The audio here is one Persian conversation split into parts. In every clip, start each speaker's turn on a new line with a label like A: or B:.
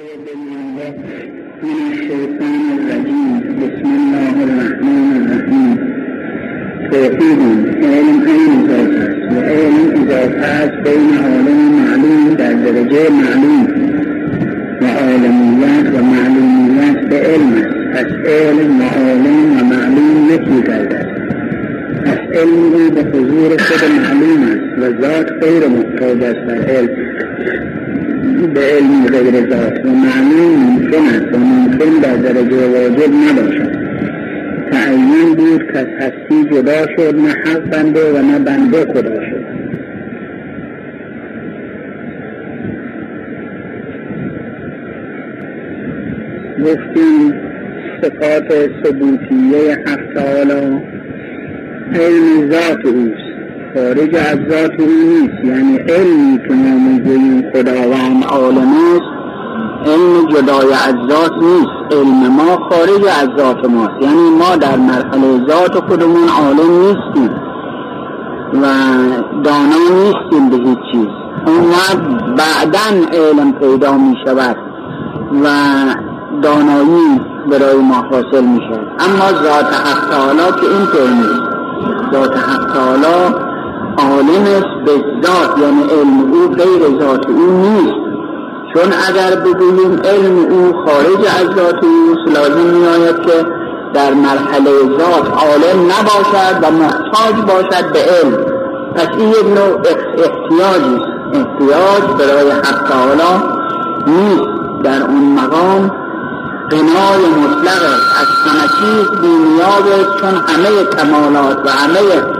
A: بسم الله الرحمن الرحیم توحید علم این اضافه است و علم اضافه است بین عالم معلوم در درجه معلوم و عالمیت و معلومیت به علم است پس علم عالم و معلوم یکی گردد پس علم او به حضور خود معلوم است و ذات غیر محتاج است در علم به علم غیر ذات و معلوم ممکن است و ممکن در درجه واجب نباشد. تعیین بود که از هستی جدا شد نه حق بنده و نه بنده خدا شد. گفتیم صفات ثبوتیه حق تعالی علم ذات اوست. خارج از ذات او نیست. یعنی علمی که ما می‌گوییم خداوند عالم است علم جدای از ذات نیست. علم ما خارج از ذات ماست. یعنی ما در مرحله ذات خودمون عالم نیستیم و دانا نیستیم به هیچ چیز. اون وقت بعدا علم پیدا می شود و دانایی برای ما حاصل می شود. اما ذات حق تعالی که اینطور نیست. ذات حق تعالی عالم است به ذات یعنی علم او غیر ذات او نیست. چون اگر بگوییم علم او خارج از ذات او لازم می آید که در مرحله ذات عالم نباشد و محتاج باشد به علم. پس این یک نوع احتیاجی احتیاج برای حق تعالی نیست. در اون مقام قنای مطلق از همه چیز بینیاب چون همه کمالات و همه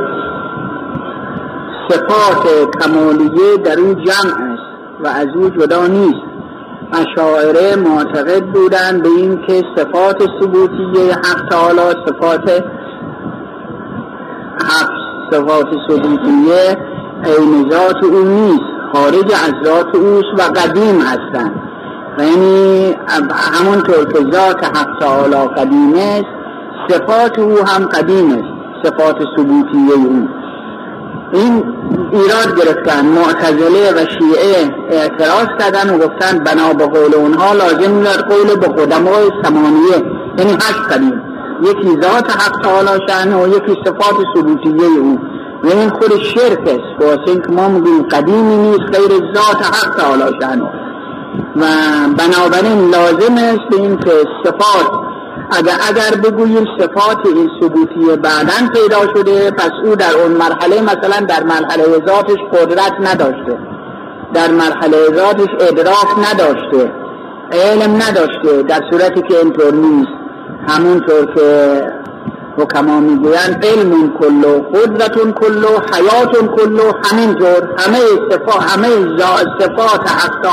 A: صفات کمالیه در او جمع است و از او جدا نیست. اشاعره معتقد بودند به این که صفات ثبوتیه حق تعالی صفات حق صفات ثبوتیه عین ذات او نیست خارج از ذات اوست و قدیم هستند. یعنی همونطور که ذات حق تعالی قدیم است صفات او هم قدیم است صفات ثبوتیه او. این ایراد گرفتن معتزله و شیعه اعتراض کردن و گفتن بنا به قول اونها لازم میاد قول به قدمای سمانیه. یعنی هشت قدیم یکی ذات حق تعالی شأنه و یکی صفات ثبوتیه او. و این خود شرک است. واسه اینکه ما میگیم قدیمی نیست غیر ذات حق تعالی شأنه و بنابراین لازم است به این که صفات اگر اگر بگوییم صفات این ثبوتی بعدا پیدا شده پس او در اون مرحله مثلا در مرحله ذاتش قدرت نداشته. در مرحله ذاتش ادراک نداشته علم نداشته در صورتی که اینطور نیست. همونطور که حکما می‌گویند علم کلو قدرتون کلو حیاتون کلو همینطور همه صفات همه صفات حق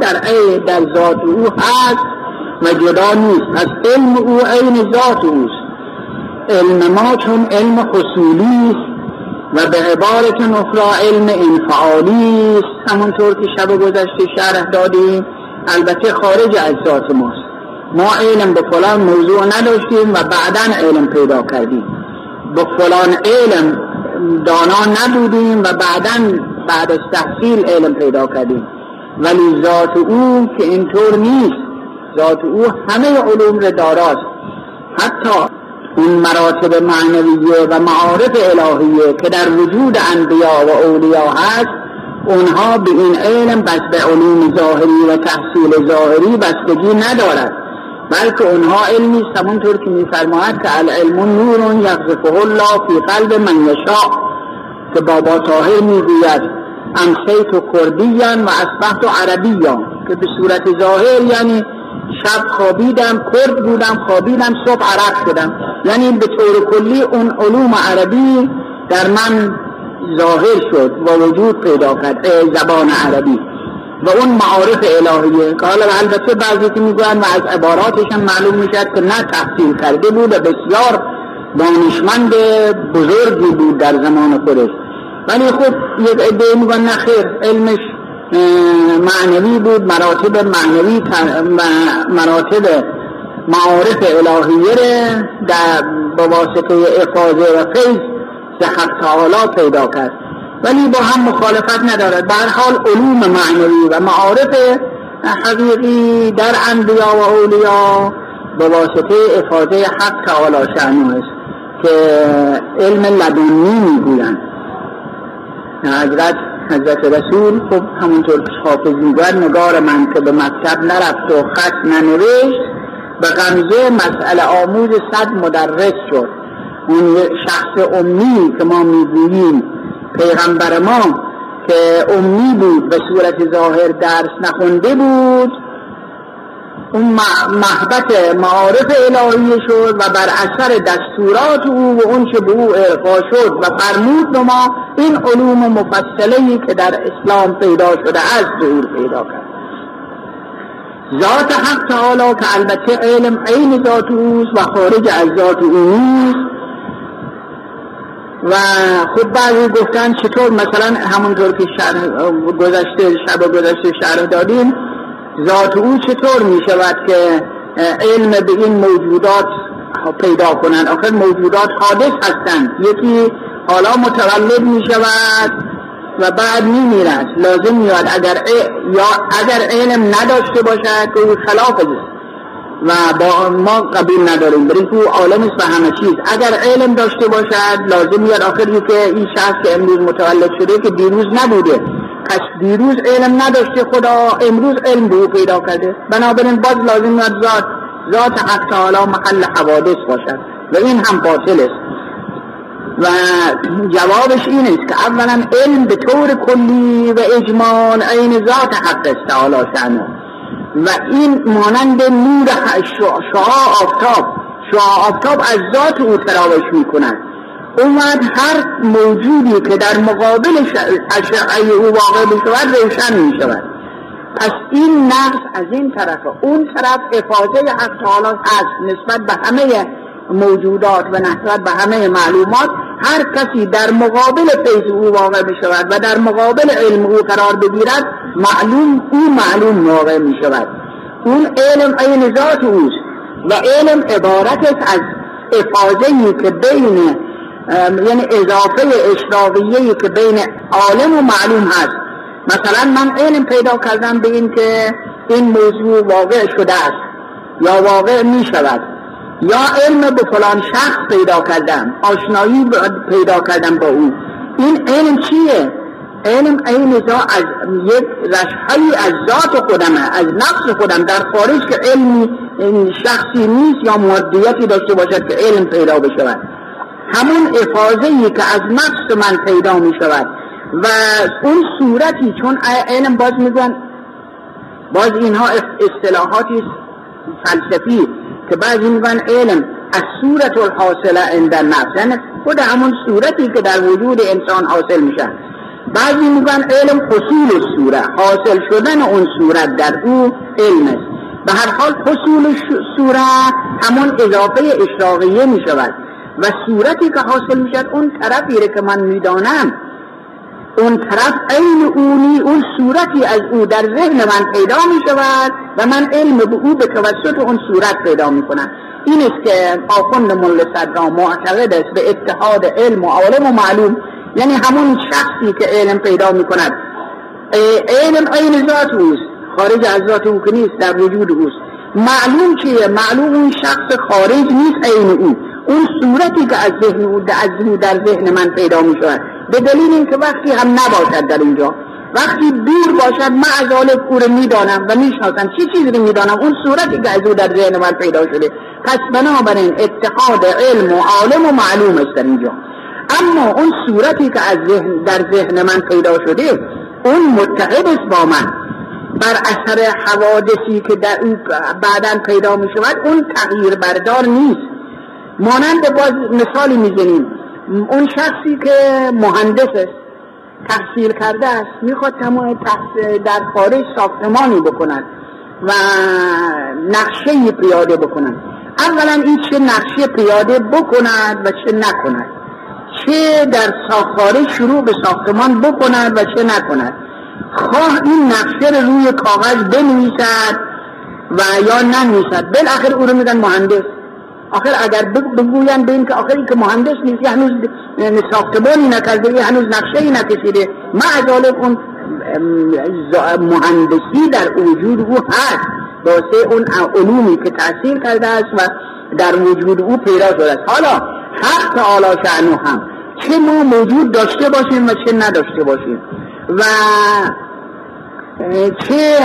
A: در در ذات او هست. و جدا نیست از علم او عین ذات اوست. علم ما چون علم حصولی است و به عبارت اخرى علم انفعالی است. همونطور که شب گذشته شرح دادیم البته خارج از ذات ماست. ما علم به فلان موضوع نداشتیم و بعدا علم پیدا کردیم. به فلان علم دانا نبودیم و بعدا بعد از تحصیل علم پیدا کردیم. ولی ذات او که اینطور نیست. ذات او همه علوم را داراست. حتی اون مراتب معنویه و معارف الهیه که در وجود انبیا و اولیا هست اونها به این علم بس به علوم ظاهری و تحصیل ظاهری بستگی ندارد بلکه اونها علمی است. همونطور که میفرماید که العلم نور یقذفه الله فی قلب من یشاء که بابا طاهر می‌گوید امسیت کردیان و اصبحت عربیان که به صورت ظاهر یعنی شب خوابیدم کرد بودم خوابیدم صبح عرب شدم. یعنی به طور کلی اون علوم عربی در من ظاهر شد و وجود پیدا کرد زبان عربی. و اون معارف الهیه که حالا البته بعضی که می‌گوین و از عباراتش هم معلوم می‌شد که نه تحصیل کرده بود و بسیار دانشمند بزرگی بود در زمان خودش. ولی خب یک عده میگن نه خیر علمش معنوی بود مراتب معنوی مراتب معارف الهیه را در بواسطه افاظه و فیض حق تعالی پیدا کرد. ولی با هم مخالفت ندارد. به حال علوم معنوی و معارف حقیقی در انبیا و اولیا به واسطه افاده حق تعالی شعنو است که علم لدنی می‌گویند. حضرت حضرت رسول خب همونطور که حافظ می‌گوید نگار من که به مکتب نرفت و خط ننوشت به غمزه مسئله آموز صد مدرس شد. اون شخص امی که ما می‌گوییم پیغمبر ما که امی بود به صورت ظاهر درس نخونده بود اون محبت معارف الهی شد و بر اثر دستورات او و اون چه به او ارقا شد و فرمود ما این علوم مفصله که در اسلام پیدا شده از ظهور پیدا کرد. ذات حق تعالی که البته علم عین ذات اوست و خارج از ذات او و خود بعضی گفتن چطور مثلا همونطور که شرح گذشته شب گذشته شرح دادیم ذات او چطور می شود که علم به این موجودات پیدا کنند؟ آخر موجودات حادث هستند. یکی حالا متولد می شود و بعد می میرد لازم میاد اگر یا اگر علم نداشته باشد که او خلاف و با ما قبول نداریم. که او عالم است همه چیز. اگر علم داشته باشد لازم میاد آخر که این شخص که امروز متولد شده که دیروز نبوده. پس دیروز علم نداشته خدا امروز علم به او پیدا کرده. بنابراین باز لازم میاد ذات ذات حق تعالی محل حوادث باشد. و این هم باطل است. و جوابش این است که اولا علم به طور کلی و اجمال عین ذات حق است تعالی شانه و این مانند نور شعاع آفتاب شعاع آفتاب از ذات او تراوش می کند اومد هر موجودی که در مقابل اشعه او واقع بشود روشن می شود پس این نقص از این طرف اون طرف افاظه حق تعالی هست نسبت به همه موجودات و نسبت به همه معلومات. هر کسی در مقابل فیض او واقع بشود و در مقابل علم او قرار بگیرد معلوم او معلوم واقع می شود اون علم این ذات اوست و علم عبارت از افاظه که بین یعنی اضافه اشراقیه که بین عالم و معلوم هست. مثلا من علم پیدا کردم به این که این موضوع واقع شده است یا واقع می شود یا علم به فلان شخص پیدا کردم آشنایی پیدا کردم با او. این علم چیه؟ علم این از یک رشحی از ذات خودمه از نفس خودم. در خارج که علمی شخصی نیست یا مادیتی داشته باشد که علم پیدا بشود. همون افاظه که از نفس من پیدا می شود و اون صورتی چون علم باز میگن باز اینها اصطلاحاتی فلسفی که بعضی میگن علم از صورت الحاصله عند نفس یعنی خود همون صورتی که در وجود انسان حاصل میشه. بعضی میگن علم حصول صورت حاصل شدن اون صورت در او علم است. به هر حال حصول صورت همون اضافه اشراقیه می شود و صورتی که حاصل می شود اون طرفی که من می‌دانم اون طرف عین اونی اون صورتی از او در ذهن من پیدا می شود و من علم به او به توسط اون صورت پیدا می کنم این است که آخوند مل صدرا معتقد است به اتحاد علم و عالم و معلوم یعنی همون شخصی که علم پیدا می کند علم عین ذات اوست خارج از ذات او که نیست در وجود اوست. معلوم چیه؟ معلوم اون شخص خارج نیست عین او. اون صورتی که از ذهن او در ذهن من پیدا می شود به دلیل اینکه وقتی هم نباشد در اینجا وقتی دور باشد من از آل او می‌دانم و می‌شناسم. چی چیزی رو می‌دانم؟ اون صورتی که از او در ذهن من پیدا شده. پس بنابراین اتحاد علم و عالم و معلوم است در اینجا. اما اون صورتی که از ذهن در ذهن من پیدا شده اون متحد است با من. بر اثر حوادثی که در اون بعدا پیدا می شود اون تغییر بردار نیست. مانند باز مثالی می‌زنیم. اون شخصی که مهندس تحصیل کرده است می‌خواد تمام در خارج ساختمانی بکند و نقشه پیاده بکند. اولا این چه نقشه پیاده بکند و چه نکند. چه در خارج شروع به ساختمان بکند و چه نکند. خواه این نقشه رو روی کاغذ بنویسد و یا ننویسد. بالاخره او رو میگن مهندس. آخر اگر بگوین به این که آخر که مهندس نیست هنوز ساختمانی نکرده هنوز نقشه ای نکشیده از اون مهندسی در وجود او هست. واسه اون علومی که تأثیر کرده است و در وجود او پیدا شده است. حالا حق تعالی شعنو هم چه ما موجود داشته باشیم و چه نداشته باشیم و چه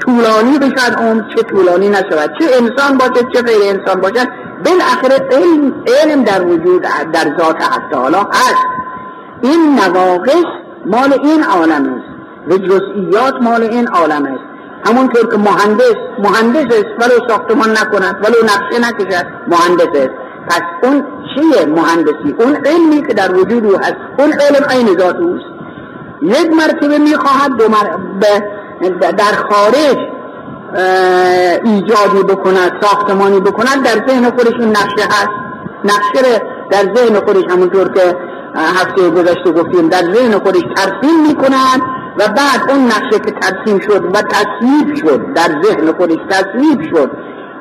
A: طولانی بشد اون چه طولانی نشود. چه انسان باشه چه غیر انسان باشه بالاخره علم, علم در وجود در ذات تعالی هست. این نواقص مال این عالم است. و جزئیات مال این عالم است. همونطور که مهندس مهندس است ولو ساختمان نکند ولو نقشه نکشد مهندس است. پس اون چیه مهندسی؟ اون علمی که در وجود او هست. اون علم عین ذات اوست. یک مرتبه می‌خواهد دو در خارج ایجادی بکند ساختمانی بکند در ذهن خودش اون نقشه هست. نقشه در ذهن خودش همونطور که هفته گذشته گفتیم در ذهن خودش ترسیم می‌کند و بعد اون نقشه که ترسیم شد و تصویب شد در ذهن خودش تصویب شد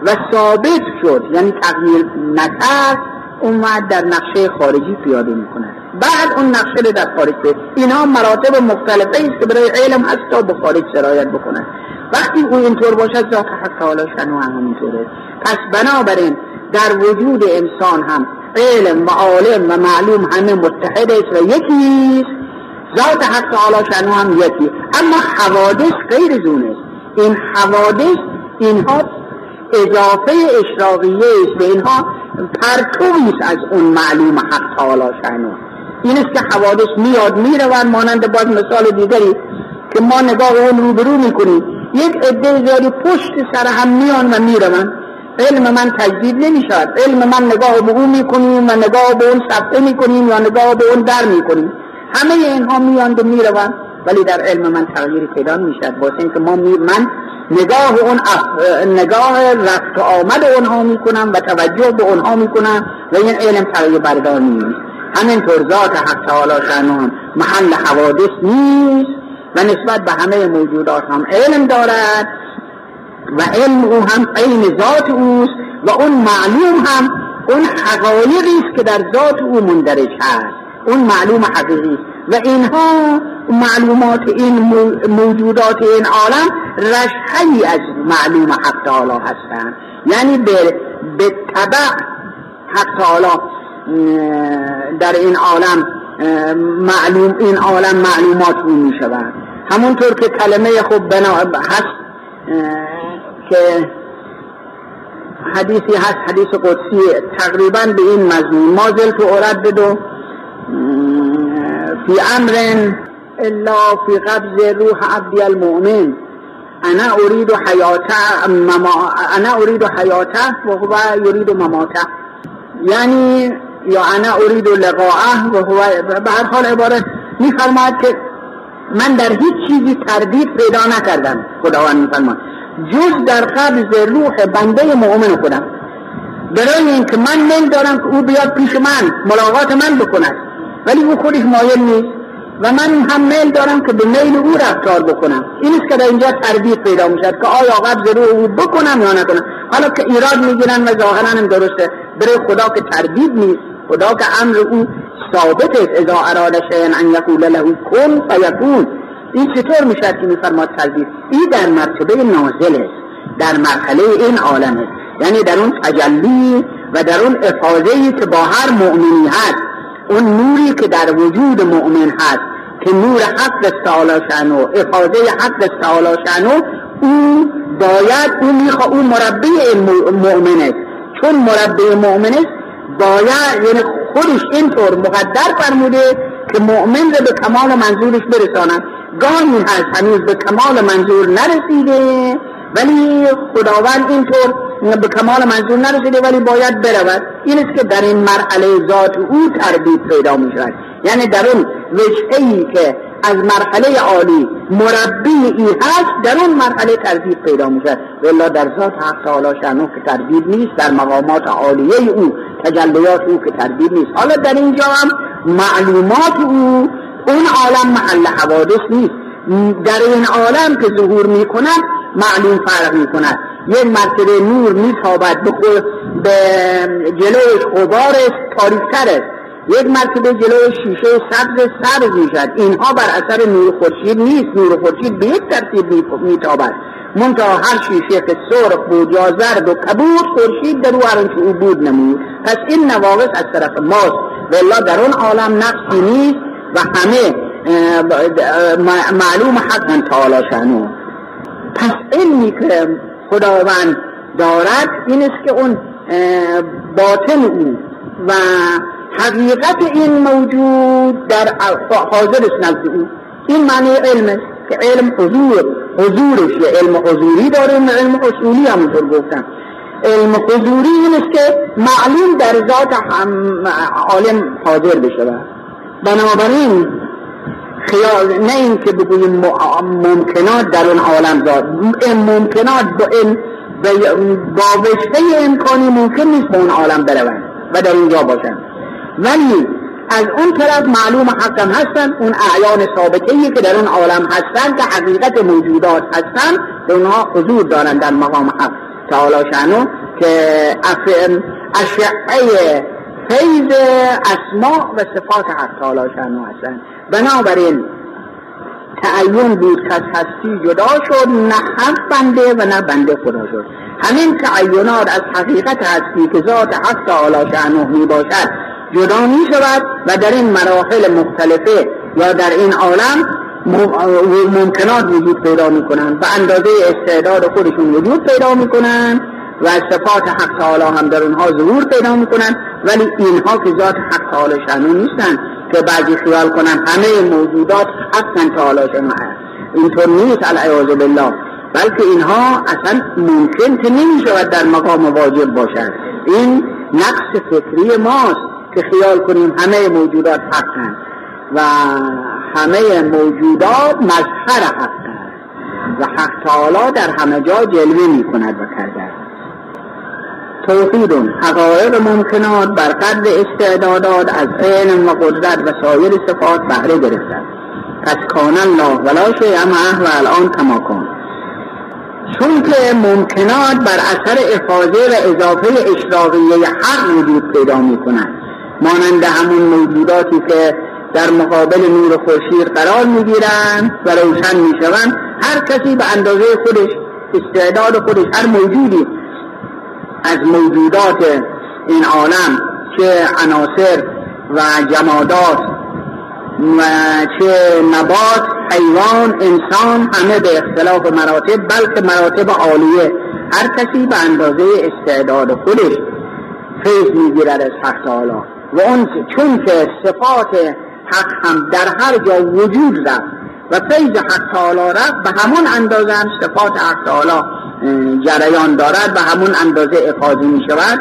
A: و ثابت شد. یعنی تغییر نکرد اومد در نقشه خارجی پیاده می‌کند. بعد اون نقشه در خارج به اینا مراتب مختلفه است که برای علم تا به خارج سرایت بکنه. وقتی او اینطور باشد ذات حق تعالی شنو هم همینطوره. پس بنابراین در وجود انسان هم علم و عالم و معلوم همه متحد است و یکی ذات حق تعالی شنو هم یکی. اما حوادث غیر زونه این حوادث اینها اضافه اشراقیه است. به اینها پرتویست از اون معلوم حق تعالی شنو این است که حوادث میاد می‌روند مانند باز مثال دیگری که ما نگاه اون روبرو می‌کنیم. یک عده زیادی پشت سر هم میان و می‌روند. علم من تجدید نمی‌شد علم من نگاه به اون می‌کنیم و نگاه به اون صفحه می‌کنیم یا نگاه به اون در می‌کنیم. همه اینها میاند و می‌روند. ولی در علم من تغییری پیدا می‌شد واسه اینکه ما می من نگاه اون نگاه رفت آمد اونها می‌کنم و توجه به اونها می‌کنم و این علم تغییر بردار نیست همینطور ذات حق تعالی شانون محل حوادث نیست و نسبت به همه موجودات هم علم دارد و علم او هم عین ذات اوست و اون معلوم هم اون حقایقی است که در ذات او مندرج هست. اون معلوم حقیقی و اینها معلومات این موجودات این عالم رشحی از معلوم حق تعالی هستند. یعنی به, به طبع حق تعالی در این عالم معلوم این عالم معلومات رو می شود همونطور که کلمه خوب بنا هست که حدیثی هست حدیث قدسی تقریبا به این مضمون. ما زلت و فی امر الا فی قبض روح عبدی المؤمن. انا اريد حیاته انا اريد حیاته و هو یرید مماته. یعنی یا انا لقاءه و هو به هر حال عبارت میفرماید که من در هیچ چیزی تردید پیدا نکردم خداوند میفرماید. جز در قبض روح بنده مؤمن خودم. برای اینکه من میل دارم که او بیاد پیش من ملاقات من بکند. ولی او خودش مایل نیست. و من هم میل دارم که به میل او رفتار بکنم. این است که در اینجا تردید پیدا می‌شد که آیا قبض روح او بکنم یا نکنم. حالا که ایراد می‌گیرن و ظاهرا هم درسته برای خدا که تردید نیست. خدا که امر او ثابت است اذا اراد شیئا ان یقول له کن فیکون. این چطور می‌شد که میفرماد تردید؟ این در مرتبه نازل است در مرحله این عالم است. یعنی در اون تجلی و در اون افاظه که با هر مؤمنی هست. اون نوری که در وجود مؤمن هست که نور حق استعالا شنو افاظه حق استعالا شنو او باید او میخوا او مربی مؤمن است. چون مربی مؤمن است باید یعنی خودش اینطور مقدر فرموده که مؤمن به کمال منظورش برساند. گاهی هست هنوز به کمال منظور نرسیده ولی خداوند اینطور به کمال منظور نرسیده ولی باید برود. این است که در این مرحله ذات او تربیت پیدا می شود یعنی در اون وجهی که از مرحله عالی مربی ای هست در اون مرحله تربیت پیدا می شود ولی در ذات حق تعالی شنو که تربیت نیست در مقامات عالیه او تجلیات او که تربیت نیست. حالا در اینجا هم معلومات او اون عالم محل حوادث نیست. در این عالم که ظهور می کند معلوم فرق می کند یک مرتبه نور می تابد به جلوش غبارش تاریکتر است. یک مرتبه جلوی شیشه سبز سبز می‌شد اینها بر اثر نور خورشید نیست. نور خورشید به یک ترتیب میتابد. منتها هر شیشه که سرخ بود یا زرد و کبود خورشید در او هر او بود نمود. پس این نواقص از طرف ماست. والله در اون عالم نقصی نیست و همه معلوم حقا تعالی شنو پس علمی که خداوند دارد این است که اون باطن او و حقیقت این موجود در حاضرش نزد او این معنی علم که علم حضور حضورش علم حضوری داره علم اصولی همونطور گفتم. علم حضوری این است که معلوم در ذات عالم حاضر بشه بنابراین خیال نه این که بگوییم ممکنات در اون عالم ذات ممکنات با این با وشته امکانی ممکن نیست به اون عالم بروند و در اینجا باشن ولی از اون طرف معلوم حقم هستن اون اعیان ثابته که در اون عالم هستن که حقیقت موجودات هستن به اونها حضور دارن در مقام حق. تعالی شانو که اشعه فیض اسماء و صفات حق تعالی شانو هستن. بنابراین تعین بود که از هستی جدا شد نه حق بنده و نه بنده خدا شد. همین تعینات از حقیقت هستی که ذات حق تعالی شانو می باشد جدا می شود و در این مراحل مختلفه یا در این عالم ممکنات وجود پیدا می کنند و اندازه استعداد خودشون وجود پیدا می کنند و صفات حق تعالی هم در اونها ظهور پیدا می کنند ولی اینها که ذات حق تعالی شانو نیستند که بعضی خیال کنند همه موجودات حقا تعالی شانو اینطور نیست العیاذ بالله. بلکه اینها اصلا ممکن که نمی شود در مقام واجب باشد این نقص فکری ماست. که خیال کنیم همه موجودات حقن و همه موجودات مظهر حق و حق تعالی در همه جا جلوه می کند و کرده توحید حقایق ممکنات بر قدر استعدادات از علم و قدرت و سایر صفات بهره گرفتند پس کان الله ولا شیء معه و الان کما کن. چون که ممکنات بر اثر افاظه و اضافه اشراقیه حق وجود پیدا می کنند مانند همون موجوداتی که در مقابل نور خورشید قرار می‌گیرند و روشن می‌شوند هر کسی به اندازه خودش استعداد خودش هر موجودی از موجودات این عالم چه عناصر و جمادات و چه نبات حیوان انسان همه به اختلاف مراتب بلکه مراتب عالیه هر کسی به اندازه استعداد خودش فیض می‌گیرد از حق تعالی و اون چون که صفات حق هم در هر جا وجود رفت و فیض حق تعالی رفت به همون اندازه هم صفات حق تعالی جریان دارد به همون اندازه افاظی می شود.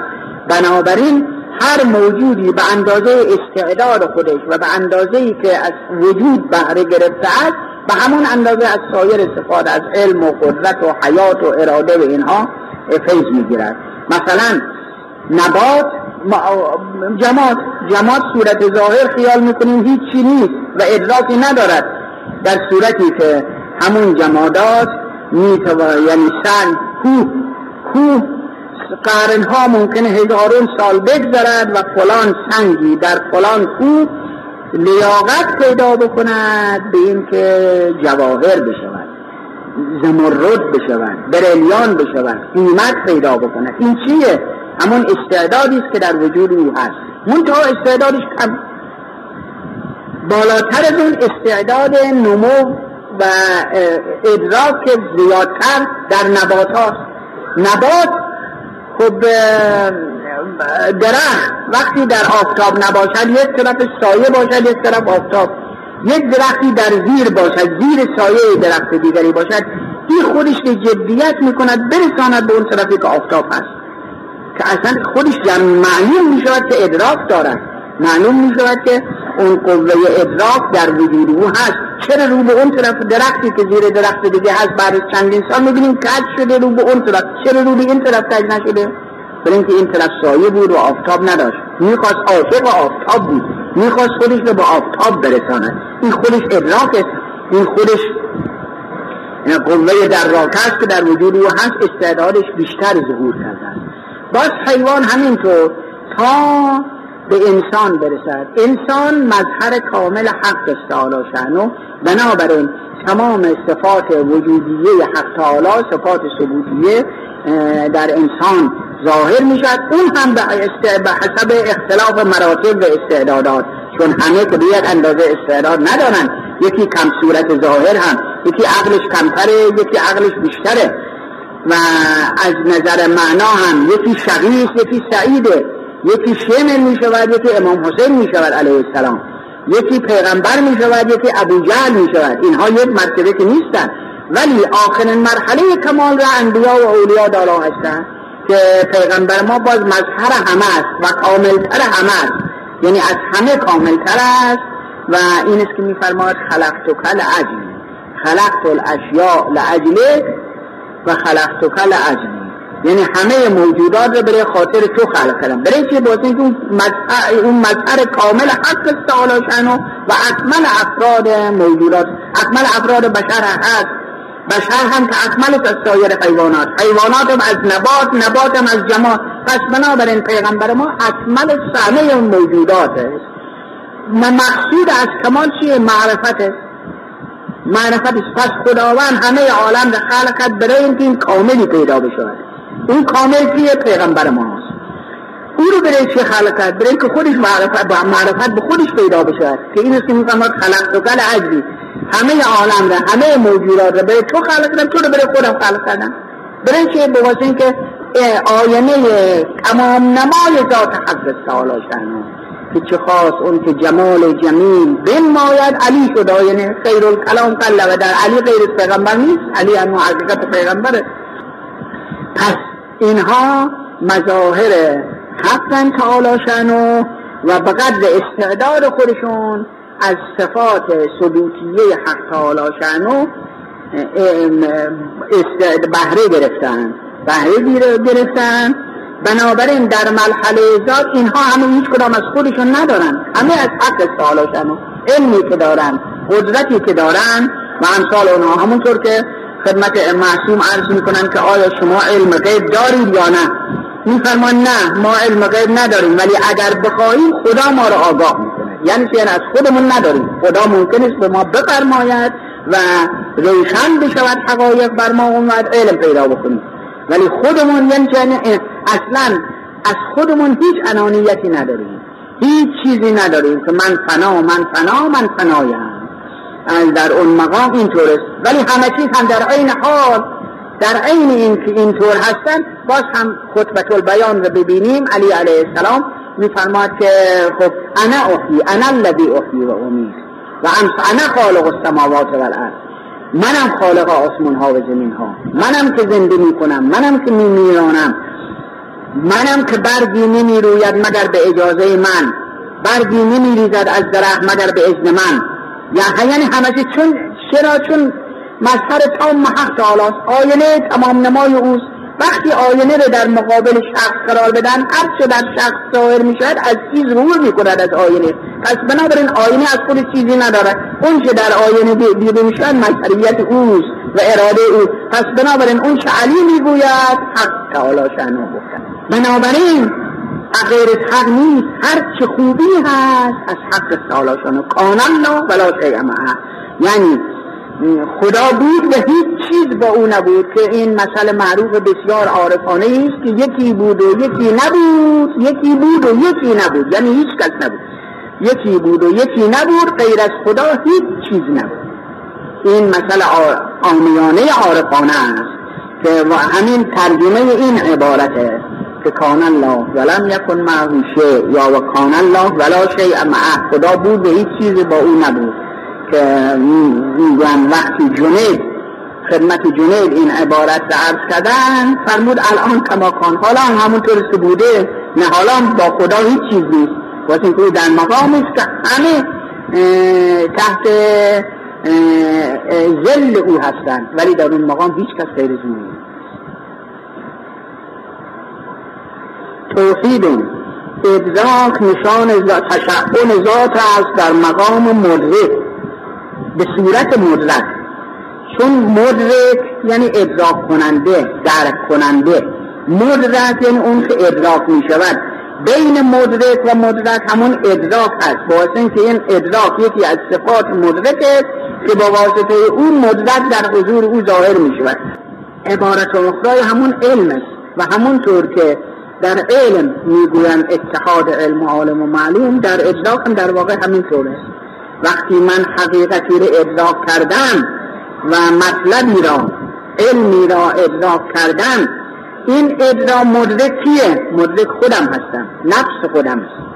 A: بنابراین هر موجودی به اندازه استعداد خودش و به اندازه ای که از وجود بهره گرفته است به همون اندازه از سایر صفات از علم و قدرت و حیات و اراده و اینها فیض می‌گیرد مثلا نبات جماعت جماعت صورت ظاهر خیال می‌کنیم هیچی نیست و ادراکی ندارد. در صورتی که همون جمادات میتوا یعنی سن کوه کوه قرنها ممکنه هزارون سال بگذرد و فلان سنگی در فلان کوه لیاقت پیدا بکند به این که جواهر بشود زمرد بشود بریلیان بشود قیمت پیدا بکند. این چیه؟ همون استعدادی است که در وجود او هست. منتها استعدادش کم بالاتر از اون استعداد نمو و ادراک زیادتر در نباتات نبات خب درخت وقتی در آفتاب نباشد یک طرف سایه باشد یک طرف آفتاب. یک درختی در زیر باشد زیر سایه درخت دیگری باشد. این خودش که جدیت می‌کند برساند به اون طرفی که آفتاب هست. که اصلا خودش معلوم می شود که ادراک دارد. معلوم می شود که اون قوه ادراک در وجود او هست. چرا رو به اون طرف درختی که زیر درخت دیگه هست بعد چندین سال می‌بینیم کج شده رو به اون طرف؟ چرا رو به این طرف کج نشده؟ برای اینکه این طرف سایه بود و آفتاب نداشت. می‌خواست عاشق آفتاب بود. می‌خواست خودش رو به آفتاب برساند. این خودش ادراک است. این خودش قوه در راکست که در وجود او هست استعدادش بیشتر ظهور کرده باز حیوان همینطور تا به انسان برسد. انسان مظهر کامل حق است تعالی شأنه بنابراین تمام صفات وجودیه حق تعالی صفات ثبوتیه در انسان ظاهر می شد اون هم به حسب اختلاف مراتب و استعدادات چون همه که به اندازه استعداد ندارن. یکی کم صورت ظاهر هم یکی عقلش کمتره یکی عقلش بیشتره. و از نظر معنا هم یکی شقیست یکی سعیده. یکی شمر می شود یکی امام حسین می شود علیه السلام. یکی پیغمبر می شود یکی ابو جهل می شود اینها یک مرتبه که نیستن. ولی آخرین مرحله کمال را انبیا و اولیا دارا هستند که پیغمبر ما باز مظهر همه است و کاملتر همه است. یعنی از همه کاملتر است و این است که میفرماید خلقت کل عجل خلقت الاشیاء لعجله و خلقت کل عجل یعنی همه موجودات رو برای خاطر تو خلق کردم. برای چه باید اینکه اون مظهر کامل حق تعالی و اکمل افراد موجودات اکمل افراد بشر هست. بشر هم که اکمل از سایر حیوانات. حیوانات هم از نبات نبات هم از جماعت پس بنابراین پیغمبر ما اکمل اون موجودات است مقصود از کمال چیه؟ معرفت است معرفت است پس خداوند همه عالم را خلق کرد برای اینکه این کاملی پیدا بشود اون کامل کیه پیغمبر ماست. او رو برای چه خلق کرد؟ برای اینکه خودش معرفت با معرفت به خودش پیدا بشود که این است که می‌فهمد خلق کل عجلی همه عالم را همه موجودات را برای تو خلق کردم تو رو برای خودم خلق کردم برای چه به واسه اینکه آینه تمام نمای ذات حق تعالی شنو که چه خاص اون که جمال جمیل. ماید علی شد آینه خیر الکلام قل و در علی غیر پیغمبر نیست. علی انو حقیقت پیغمبره. پس اینها مظاهر حقا تعالی شنو و به قدر استعداد خودشون از صفات ثبوتیه حق تعالی شنو بهره گرفتن. بهره گرفتن. بنابراین در مرحله ذات اینها همه هیچ کدام از خودشون ندارن. همه از حق تعالی شنو علمی که دارن قدرتی که دارن و امثال اونها همونطور که خدمت معصوم عرض می‌کنن که آیا شما علم غیب دارید یا نه؟ میفرمان نه ما علم غیب نداریم. ولی اگر بخواهیم خدا ما رو آگاه می‌کنه. یعنی یعنی از خودمون نداریم. خدا ممکن است به ما بفرماید و روشن بشود حقایق بر ما اومد علم پیدا بکنیم. ولی خودمون یعنی, یعنی اصلا از خودمون هیچ انانیتی نداریم. هیچ چیزی نداریم که من فنا من فنا من فنایم. در اون مقام اینطور است ولی همه چیز هم در عین حال در عین این که اینطور هستن باز هم خطبت البیان رو ببینیم. علی علیه السلام میفرماد که خب انا احی انا الذی احی و امید و انا خالق السماوات والارض. منم خالق آسمان ها و زمین ها منم که زنده می‌کنم منم که میمیرانم. منم که برگی نمی‌روید مگر به اجازه من. برگی نمیریزد از درخت مگر به اذن من. یا یعنی همه چون چرا؟ چون مظهر تام حق تعالی آینه تمام نمای اوست. وقتی آینه رو در مقابل شخص قرار بدن هر چه در شخص ظاهر می شود از چیز روی می کند از آینه. پس بنابراین آینه از خود چیزی ندارد. اون چه در آینه دیده می شود مظهریت اوست و اراده او پس بنابراین اون چه علی می گوید حق تعالی شنو بنابراین غیر حق نیست. هر چه خوبی هست از حق تعالی شنو کان الله ولا شیء یعنی خدا بود و هیچ چیز با او نبود که این مسئله معروف بسیار عارفانه است که یکی بود و یکی نبود یکی بود و یکی نبود. یعنی هیچ کس نبود. یکی بود و یکی نبود غیر از خدا هیچ چیز نبود. این مسئله آمیانه عارفانه است که همین ترجمه این عبارته که کان الله ولم یکن معه یا و کان الله ولا شیء معه خدا بود و هیچ چیز با او نبود. که میگن وقتی جنید خدمت جنید این عبارت را عرض کردن فرمود الان کما کان حالا همونطور که بوده نه حالا با خدا هیچ چیز نیست واسه اینکه در مقام است که همه تحت زل او هستند ولی در اون مقام هیچ کس غیر از نیست. توحید ادراک نشان تشعبن ذات است در مقام مدرک به صورت مدرک. چون مدرک یعنی ادراک کننده درک کننده. مدرک یعنی اون که ادراک می شود بین مدرک و مدرک همون ادراک هست. باعث اینکه این ادراک یکی از صفات مدرک است که با واسطه اون مدرک در حضور او ظاهر می شود عبارت اخرای همون علم است و همونطور که در علم می‌گویند اتحاد علم و عالم و معلوم در ادراک هم در واقع همینطور است وقتی من حقیقتی را ادراک کردم و مطلبی را علمی را ادراک کردم این ادراک مدرک کیه؟ مدرک خودم هستم نفس خودم است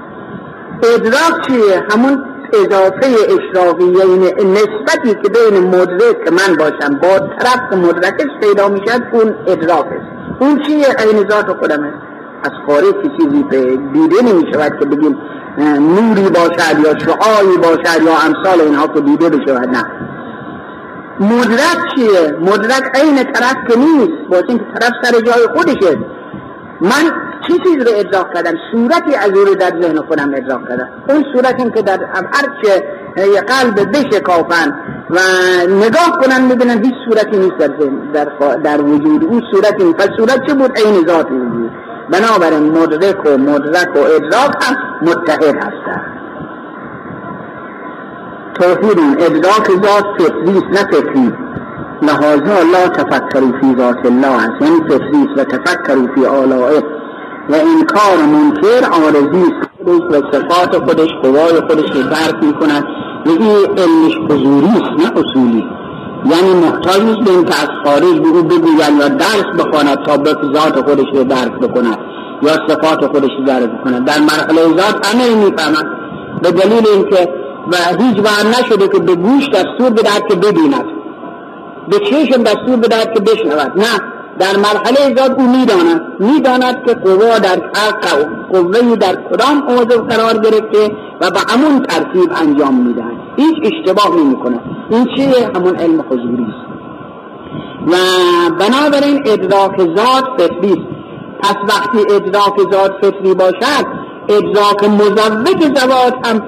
A: ادراک چیه؟ همون اضافه اشراقیه این نسبتی که بین مدرک من باشم با طرف مدرکش پیدا می‌شد اون ادراک است اون چیه؟ این ذات خودم است از خارج که چیزی دیده نمی شود که بگیم نوری باشد یا شعایی باشد یا امثال اینها که دیده بشود نه. مدرک چیه؟ مدرک عین طرف که نیست باشه اینکه طرف سر جای خودشه. من چی چیز رو ادراک کردم؟ صورتی از او رو در ذهن خودم ادراک کردم. اون صورت این که در هرچه قلب بشکافن و نگاه کنن می‌بینن هیچ صورتی نیست در, در, در وجود. اون صورتی نیست پس صورت چه بود؟ عین ذات وجود بنابراین مدرک و مدرک و ادراک هم متحد هستن توحید ادراک ذات فطری نه فطری لحاظا لا تفکروا فی ذات الله است. یعنی فطری و تفکروا فی آلائه. و انکار منکر عارضی خودش و صفات خودش قوای خودش رو درک می‌کنن و این علمش حضوری است نه اصولی. یعنی محتاج نیست به اینکه از خارج به او بگوید یا درس بخواند تا به ذات خودش رو درک بکند یا صفات خودش رو درک بکند. در مرحله ذات همه می‌فهمند. به دلیل اینکه و هیچ وقت نشده که به گوش دستور بدهد که ببیند. به چشم دستور بدهد که بشنود. نه در مرحله ذات او می‌داند. می‌داند که قوا در قوه در کدام عضو قرار گرفته و به همون ترتیب انجام می‌دهد. هیچ اشتباه نمی‌کنه. این چیه؟ همون علم حضوری. است و بنابراین ادراک ذات فطری پس وقتی ادراک ذات فطری باشد ادراک مزوج زوات هم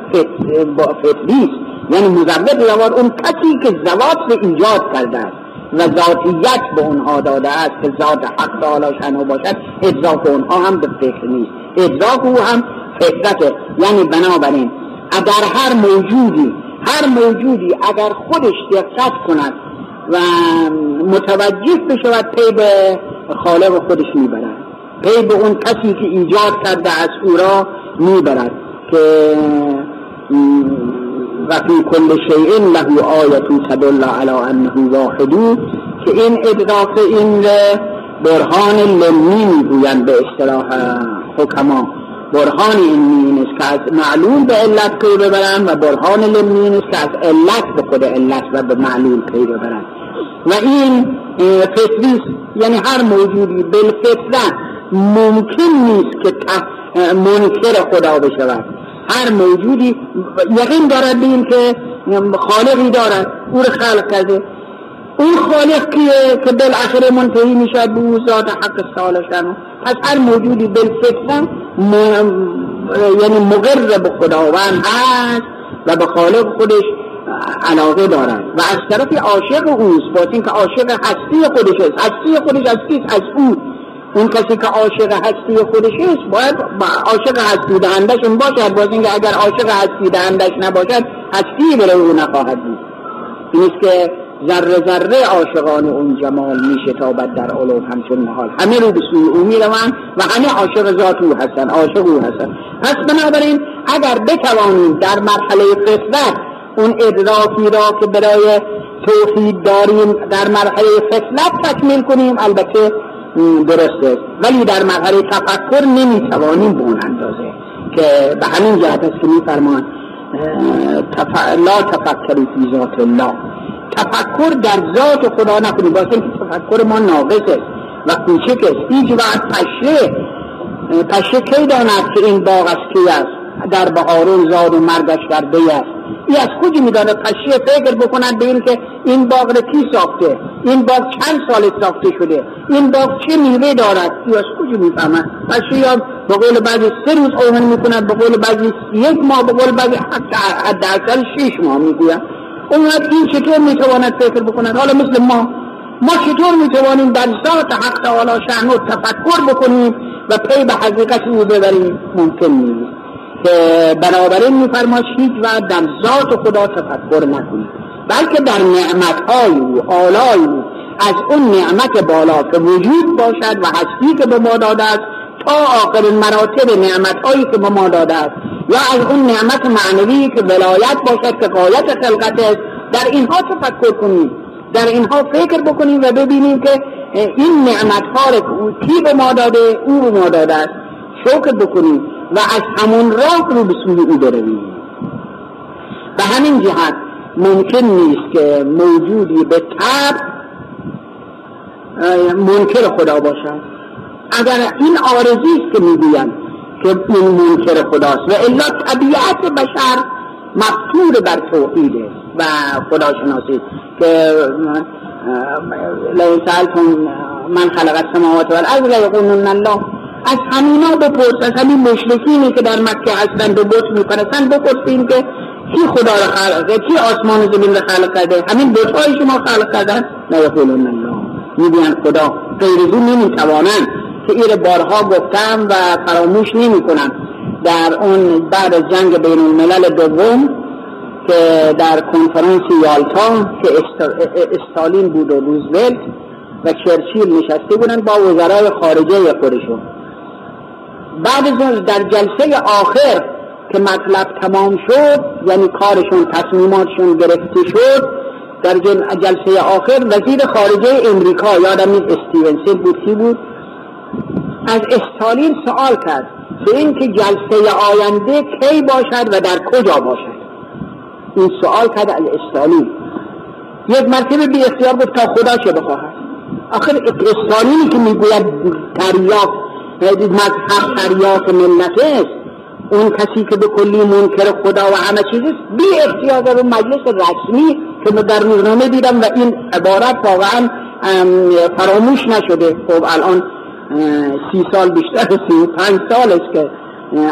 A: فطری است. یعنی مزوج زوات اون کسی که زوات رو ایجاد کرده است و ذاتیت به اونها داده است که ذات حق تعالی شنو باشد ادراک اونها هم به فکر نیست. ادراک او هم فطرته. یعنی بنابراین اگر هر موجودی هر موجودی اگر خودش دقت کند و متوجه بشود پی به خالق خودش می‌برد. پی به اون کسی که ایجاد کرده از او را می‌برد که و فی کل شیء له آية تدل على أنه واحد که این ادراک این برهان لمی می‌گویند به اصطلاح حکما. برهان انی معلول به علت پی ببرن و برهان است که از علت به خود علت و به معلول پی ببرن. و این فطری یعنی هر موجودی بالفطره ممکن نیست که منکر خدا بشود. هر موجودی یقین دارد به این که خالقی دارد او رو خلق کرده. اون خالق کیه که بالاخره منتهی می‌شد به او ذات حق سالشن پس هر موجودی بالفطره یعنی مقر به خداوند هست و به خالق خودش علاقه دارد. و از طرف عاشق اوست با اینکه عاشق هستی خودش است. هستی خودش از از او. اون کسی که عاشق هستی خودش است باید عاشق هستی دهندش باشد. باز اینکه اگر عاشق هستی دهندش نباشد هستی برای او نخواهد بود. این که ذره ذره عاشقان اون جمال می شتابد در علوم همچون محال. همه رو به سوی او می روند و همه عاشق ذات او هستن عاشق او هستن. پس بنابراین اگر بتوانیم در مرحله فطرت اون ادراکی را که برای توحید داریم در مرحله فطرت تکمیل کنیم البته درسته. ولی در مرحله تفکر نمی‌توانیم به اون اندازه که به همین جهت است که میفرمان تف... لا تفکری فی ذات الله. تفکر در ذات خدا نکنیم. اینکه تفکر ما ناقص است و کوچک است هیچ وقت پشه پشه کی داند که این باغ از کی است؟ در بهارون زاد و مرگش در دی است. ای از کجا میدانه پشه فکر بکنند به این که این باغ رو کی ساخته؟ این باغ چند سال ساخته شده؟ این باغ چه میوه دارد؟ ای از کجا می‌فهمد. پشه یا به قول بعضی سه روز اوهن می‌کند به قول بعضی یک ماه به قول بعضی حداقل شش ماه می‌گوید. اون این چطور می‌تواند فکر بکند. حالا مثل ما ما چطور می‌توانیم در ذات حق تعالی شأنه تفکر بکنیم و پی به حقیقت او ببریم. ممکن نیست. که بنابراین میفرماش هیچ و در ذات خدا تفکر نکنید بلکه در نعمتهای او آلای او از اون نعمت بالا که وجود باشد و هستی که به ما داده است تا آخرین مراتب نعمتهایی که به ما داده است. یا از اون نعمت معنوی که ولایت باشد که قایت خلقت است. در اینها تفکر کنیم؟ در اینها فکر بکنیم و ببینیم که این نعمت ها رو کی به ما داده او به ما داده است. شکر بکنیم و از همون راه رو به سوی او برویم. به همین جهت ممکن نیست که موجودی به طب منکر خدا باشد. اگر این آرزی است که می‌گویم که این منکر خداست. و الا طبیعت بشر مفتور بر توحیده و خداشناسی که سألتم من خلق السماوات والارض لیقولن الله. از همینا بپرس از همین مشرکینی که در مکه هستند و بت میپرستند بپرسیم که کی خدا را خلق کی آسمان زمین را خلق کرده؟ همین بتهای شما خلق کردن لیقولن الله. می‌گویند خدا غیر نمی‌توانند. که ایر بارها گفتم و فراموش نمی کنم. در اون بعد جنگ بین الملل دوم که در کنفرانس یالتا که استالین بود و روزولت و چرچیل نشسته بودن با وزرای خارجه خودشون. بعد از در جلسه آخر که مطلب تمام شد یعنی کارشون تصمیماتشون گرفته شد در جلسه آخر وزیر خارجه امریکا یادم نیست استیونسن بود کی بود؟ از استالین سوال کرد به اینکه جلسه آینده کی باشد و در کجا باشد. این سوال کرد از استالین یک مرتبه بی اختیار بود تا خدا چه بخواهد. آخر استالینی که می‌گوید تریاک مذهب تریاک ملت است. اون کسی که به کلی منکر خدا و همه چیز است بی اختیار در مجلس رسمی که در روزنامه دیدم و این عبارت واقعا فراموش نشده. خب الان سی سال بیشتر سی پنج سال است که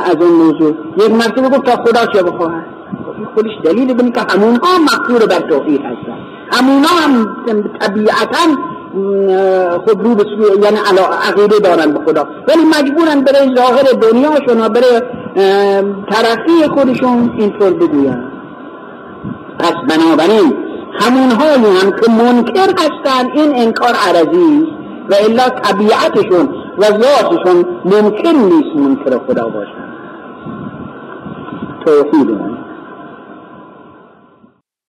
A: از اون موضوع. یک مرتبه گفت تا خدا چه بخواهد. خودش دلیل بینی که همون ها مقدور بر توحید هستن. همون هم طبیعتا خود رو یعنی عقیده دارن به خدا. ولی مجبورن برای ظاهر دنیاشون برای ترقی خودشون اینطور بگوین پس بنابراین همون هم که منکر هستن این انکار عرضی و الا طبیعتشون و ذاتشون ممکن نیست منکر خدا باشن. توحید